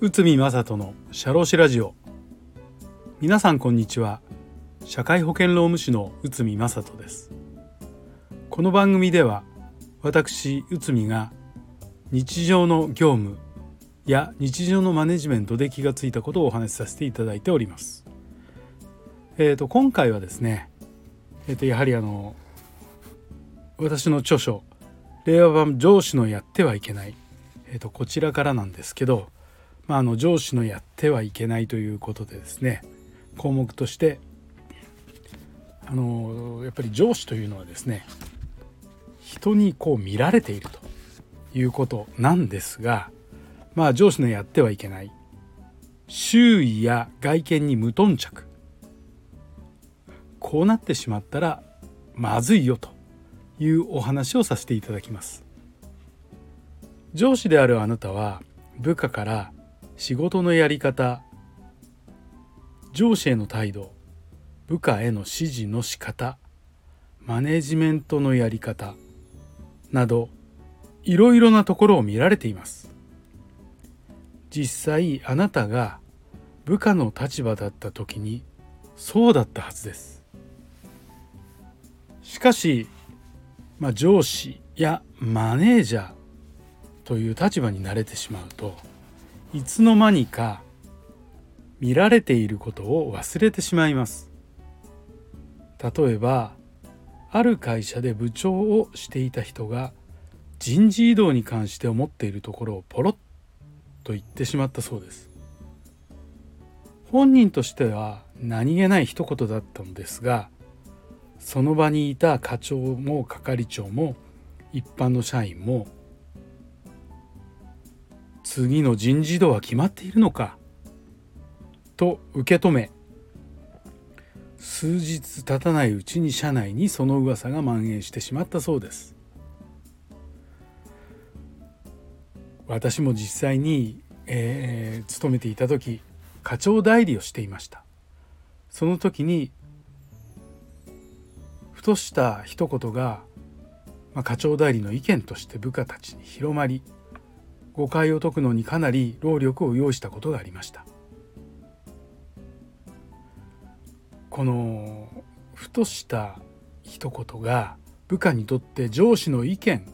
内海正人の社労士ラジオ。皆さんこんにちは。社会保険労務士の内海正人です。この番組では私内海が日常の業務や日常のマネジメントで気がついたことをお話しさせていただいております。えーと、今回はですね、えーと、やはりあの私の著書「令和版上司のやってはいけない」えーとこちらからなんですけどまあ、あの上司のやってはいけないということでですね項目としてあのやっぱり上司というのはですね人にこう見られているということなんですがまあ上司のやってはいけない。周囲や外見に無頓着。こうなってしまったらまずいよと。いうお話をさせていただきます。上司であるあなたは部下から仕事のやり方上司への態度部下への指示の仕方マネジメントのやり方などいろいろなところを見られています。実際あなたが部下の立場だった時にそうだったはずです。しかし、まあ、上司やマネージャーという立場に慣れてしまうといつの間にか見られていることを忘れてしまいます。例えばある会社で部長をしていた人が人事異動に関して思っているところをポロッと言ってしまったそうです。本人としては何気ない一言だったのですがその場にいた課長も係長も一般の社員も次の人事異動は決まっているのか？と受け止め数日経たないうちに社内にその噂が蔓延してしまったそうです。私も実際に、えー、勤めていた時課長代理をしていました。その時にふとした一言が、まあ、課長代理の意見として部下たちに広まり誤解を解くのにかなり労力を要したことがありました。このふとした一言が部下にとって上司の意見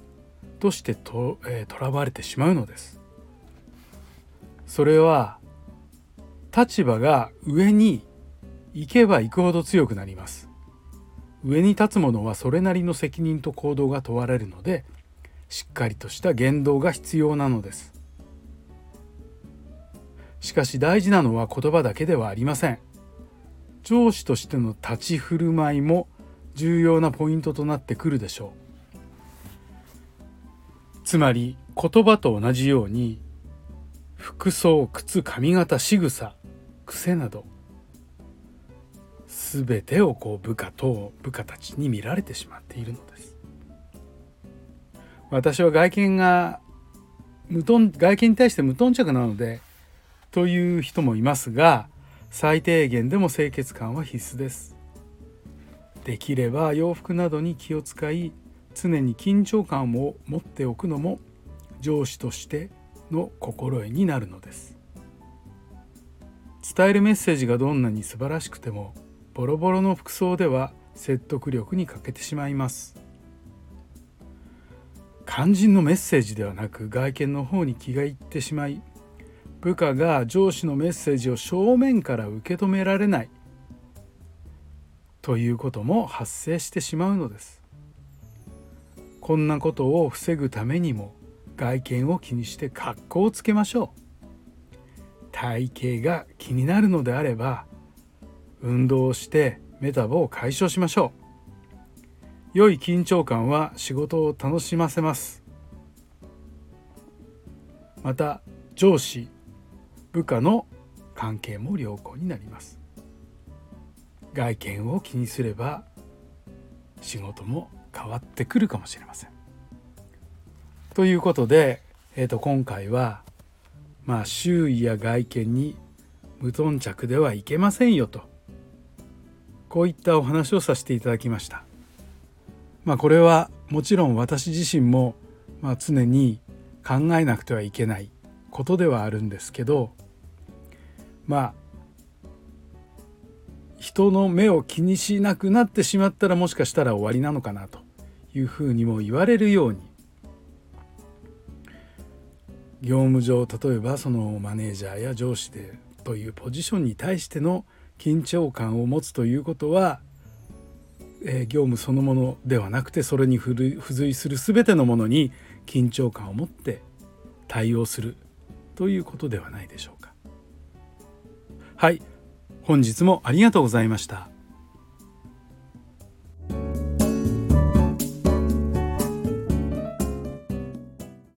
としてと、えー、らわれてしまうのです。それは立場が上に行けば行くほど強くなります。上に立つ者はそれなりの責任と行動が問われるのでしっかりとした言動が必要なのです。しかし大事なのは言葉だけではありません。上司としての立ち振る舞いも重要なポイントとなってくるでしょう。つまり言葉と同じように服装靴髪型仕草癖など全てをこう部下と部下たちに見られてしまっているのです。私は外見が無頓外見に対して無頓着なのでという人もいますが最低限でも清潔感は必須です。できれば洋服などに気を使い常に緊張感を持っておくのも上司としての心得になるのです。伝えるメッセージがどんなに素晴らしくてもボロボロの服装では説得力に欠けてしまいます。肝心のメッセージではなく外見の方に気がいってしまい部下が上司のメッセージを正面から受け止められないということも発生してしまうのです。こんなことを防ぐためにも外見を気にして格好をつけましょう。体型が気になるのであれば運動をしてメタボを解消しましょう。良い緊張感は仕事を楽しませます。また上司部下の関係も良好になります。外見を気にすれば仕事も変わってくるかもしれません。ということで、えー、と今回はまあ周囲や外見に無頓着ではいけませんよと。こういったお話をさせていただきました。まあ、これはもちろん私自身もまあ、常に考えなくてはいけないことではあるんですけどまあ人の目を気にしなくなってしまったらもしかしたら終わりなのかなというふうにも言われるように業務上例えばそのマネージャーや上司でというポジションに対しての緊張感を持つということは、えー、業務そのものではなくてそれに付随する全てのものに緊張感を持って対応するということではないでしょうか。はい本日もありがとうございました。